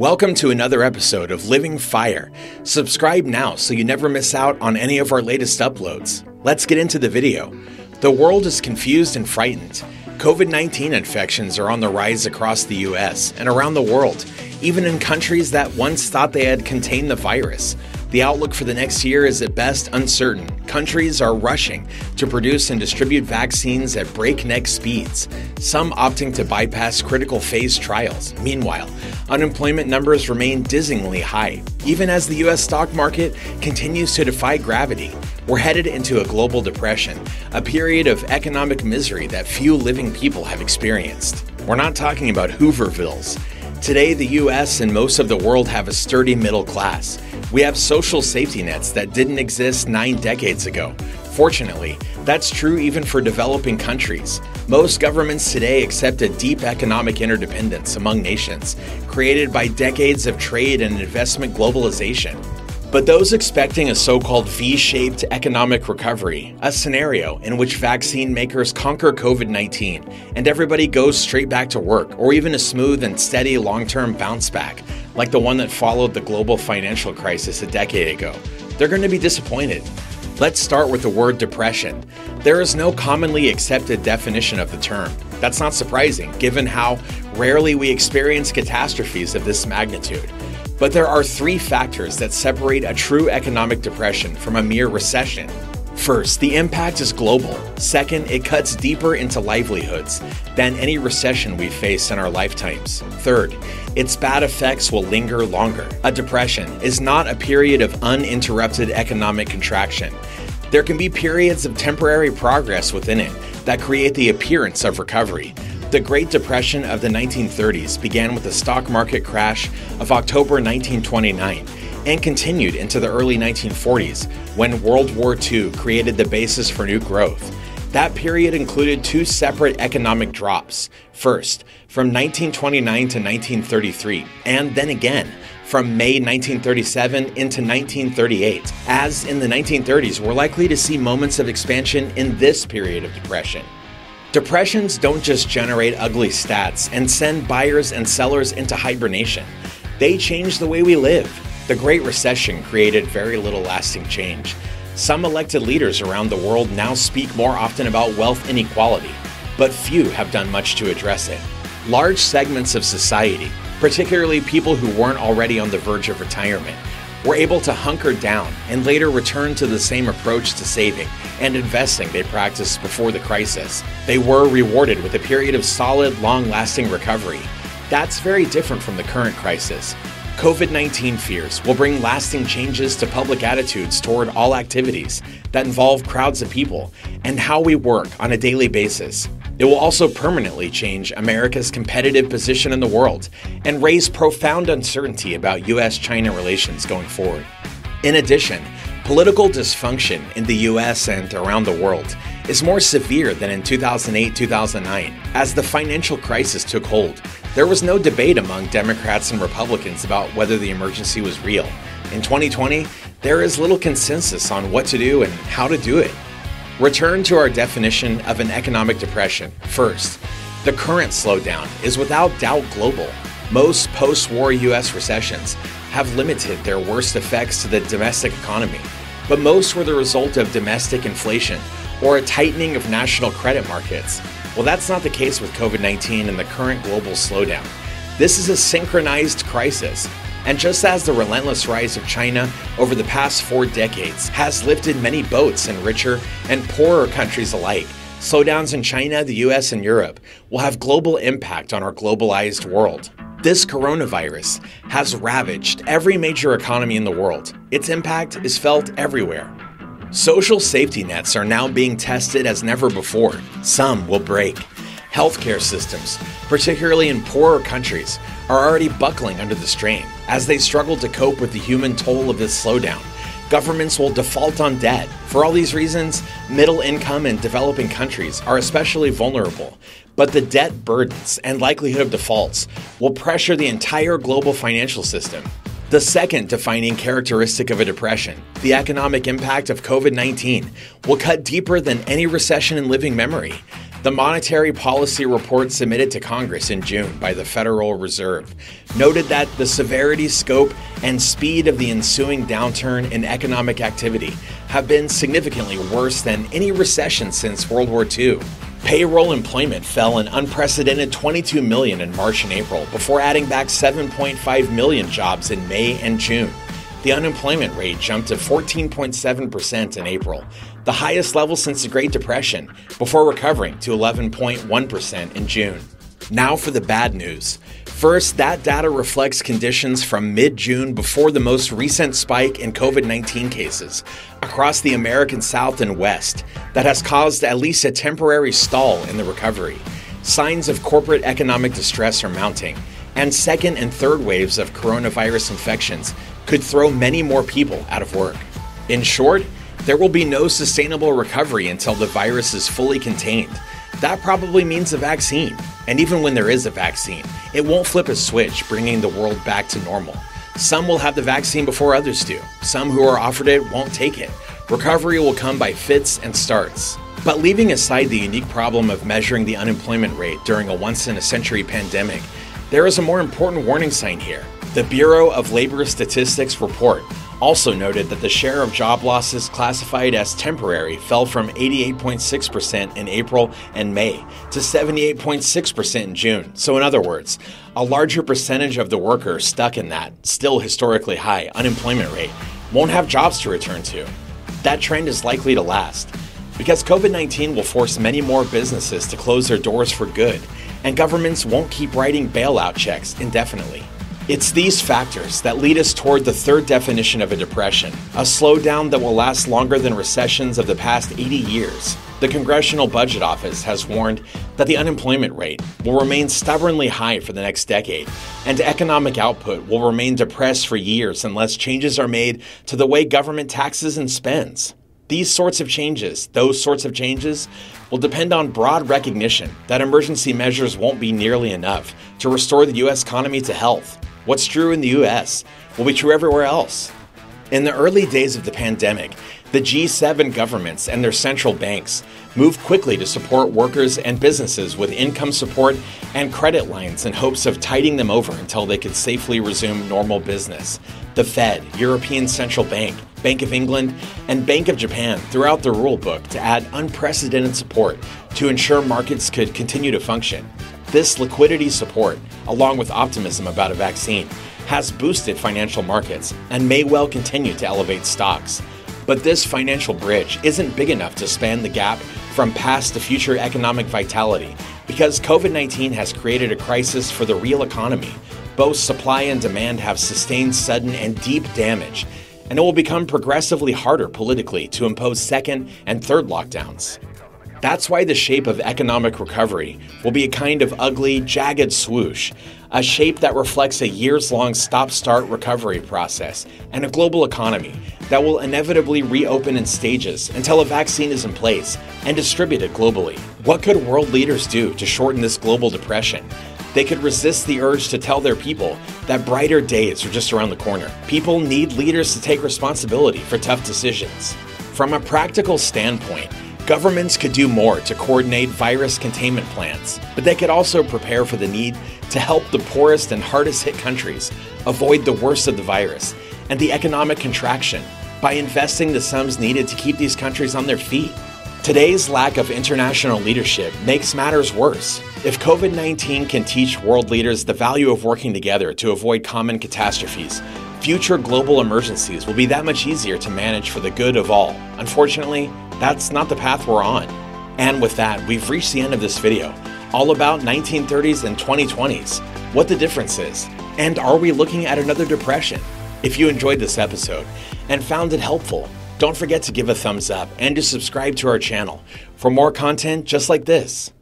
Welcome to another episode of Living Fire. Subscribe now so you never miss out on any of our latest uploads. Let's get into the video. The world is confused and frightened. COVID 19 infections are on the rise across the US and around the world, even in countries that once thought they had contained the virus. The outlook for the next year is at best uncertain. Countries are rushing to produce and distribute vaccines at breakneck speeds, some opting to bypass critical phase trials. Meanwhile, unemployment numbers remain dizzyingly high, even as the US stock market continues to defy gravity. We're headed into a global depression, a period of economic misery that few living people have experienced. We're not talking about Hoovervilles. Today, the US and most of the world have a sturdy middle class. We have social safety nets that didn't exist nine decades ago. Fortunately, that's true even for developing countries. Most governments today accept a deep economic interdependence among nations, created by decades of trade and investment globalization. But those expecting a so called V shaped economic recovery, a scenario in which vaccine makers conquer COVID 19 and everybody goes straight back to work, or even a smooth and steady long term bounce back, like the one that followed the global financial crisis a decade ago, they're going to be disappointed. Let's start with the word depression. There is no commonly accepted definition of the term. That's not surprising, given how rarely we experience catastrophes of this magnitude. But there are three factors that separate a true economic depression from a mere recession. First, the impact is global. Second, it cuts deeper into livelihoods than any recession we've faced in our lifetimes. Third, its bad effects will linger longer. A depression is not a period of uninterrupted economic contraction. There can be periods of temporary progress within it that create the appearance of recovery. The Great Depression of the 1930s began with the stock market crash of October 1929 and continued into the early 1940s when World War II created the basis for new growth. That period included two separate economic drops. First, from 1929 to 1933, and then again from May 1937 into 1938. As in the 1930s, we're likely to see moments of expansion in this period of depression. Depressions don't just generate ugly stats and send buyers and sellers into hibernation. They change the way we live. The Great Recession created very little lasting change. Some elected leaders around the world now speak more often about wealth inequality, but few have done much to address it. Large segments of society, particularly people who weren't already on the verge of retirement, were able to hunker down and later return to the same approach to saving and investing they practiced before the crisis. They were rewarded with a period of solid, long lasting recovery. That's very different from the current crisis. COVID 19 fears will bring lasting changes to public attitudes toward all activities that involve crowds of people and how we work on a daily basis. It will also permanently change America's competitive position in the world and raise profound uncertainty about US China relations going forward. In addition, political dysfunction in the US and around the world is more severe than in 2008 2009. As the financial crisis took hold, there was no debate among Democrats and Republicans about whether the emergency was real. In 2020, there is little consensus on what to do and how to do it. Return to our definition of an economic depression. First, the current slowdown is without doubt global. Most post war US recessions have limited their worst effects to the domestic economy, but most were the result of domestic inflation or a tightening of national credit markets. Well, that's not the case with COVID 19 and the current global slowdown. This is a synchronized crisis and just as the relentless rise of China over the past four decades has lifted many boats in richer and poorer countries alike, slowdowns in China, the US, and Europe will have global impact on our globalized world. This coronavirus has ravaged every major economy in the world. Its impact is felt everywhere. Social safety nets are now being tested as never before. Some will break. Healthcare systems, particularly in poorer countries, are already buckling under the strain. As they struggle to cope with the human toll of this slowdown, governments will default on debt. For all these reasons, middle income and developing countries are especially vulnerable. But the debt burdens and likelihood of defaults will pressure the entire global financial system. The second defining characteristic of a depression, the economic impact of COVID 19, will cut deeper than any recession in living memory. The monetary policy report submitted to Congress in June by the Federal Reserve noted that the severity, scope, and speed of the ensuing downturn in economic activity have been significantly worse than any recession since World War II. Payroll employment fell an unprecedented 22 million in March and April before adding back 7.5 million jobs in May and June. The unemployment rate jumped to 14.7% in April, the highest level since the Great Depression, before recovering to 11.1% in June. Now for the bad news. First, that data reflects conditions from mid June before the most recent spike in COVID 19 cases across the American South and West that has caused at least a temporary stall in the recovery. Signs of corporate economic distress are mounting, and second and third waves of coronavirus infections could throw many more people out of work. In short, there will be no sustainable recovery until the virus is fully contained. That probably means a vaccine. And even when there is a vaccine, it won't flip a switch, bringing the world back to normal. Some will have the vaccine before others do. Some who are offered it won't take it. Recovery will come by fits and starts. But leaving aside the unique problem of measuring the unemployment rate during a once in a century pandemic, there is a more important warning sign here. The Bureau of Labor Statistics report also noted that the share of job losses classified as temporary fell from 88.6% in April and May to 78.6% in June. So, in other words, a larger percentage of the workers stuck in that still historically high unemployment rate won't have jobs to return to. That trend is likely to last because COVID 19 will force many more businesses to close their doors for good, and governments won't keep writing bailout checks indefinitely. It's these factors that lead us toward the third definition of a depression, a slowdown that will last longer than recessions of the past 80 years. The Congressional Budget Office has warned that the unemployment rate will remain stubbornly high for the next decade, and economic output will remain depressed for years unless changes are made to the way government taxes and spends. These sorts of changes, those sorts of changes, will depend on broad recognition that emergency measures won't be nearly enough to restore the U.S. economy to health. What's true in the US will be true everywhere else. In the early days of the pandemic, the G7 governments and their central banks moved quickly to support workers and businesses with income support and credit lines in hopes of tiding them over until they could safely resume normal business. The Fed, European Central Bank, Bank of England, and Bank of Japan threw out the rule book to add unprecedented support to ensure markets could continue to function. This liquidity support, along with optimism about a vaccine, has boosted financial markets and may well continue to elevate stocks. But this financial bridge isn't big enough to span the gap from past to future economic vitality because COVID 19 has created a crisis for the real economy. Both supply and demand have sustained sudden and deep damage, and it will become progressively harder politically to impose second and third lockdowns. That's why the shape of economic recovery will be a kind of ugly, jagged swoosh, a shape that reflects a years long stop start recovery process and a global economy that will inevitably reopen in stages until a vaccine is in place and distributed globally. What could world leaders do to shorten this global depression? They could resist the urge to tell their people that brighter days are just around the corner. People need leaders to take responsibility for tough decisions. From a practical standpoint, Governments could do more to coordinate virus containment plans, but they could also prepare for the need to help the poorest and hardest hit countries avoid the worst of the virus and the economic contraction by investing the sums needed to keep these countries on their feet. Today's lack of international leadership makes matters worse. If COVID 19 can teach world leaders the value of working together to avoid common catastrophes, future global emergencies will be that much easier to manage for the good of all. Unfortunately, that's not the path we're on. And with that, we've reached the end of this video, all about 1930s and 2020s, what the difference is, and are we looking at another depression? If you enjoyed this episode and found it helpful, don't forget to give a thumbs up and to subscribe to our channel for more content just like this.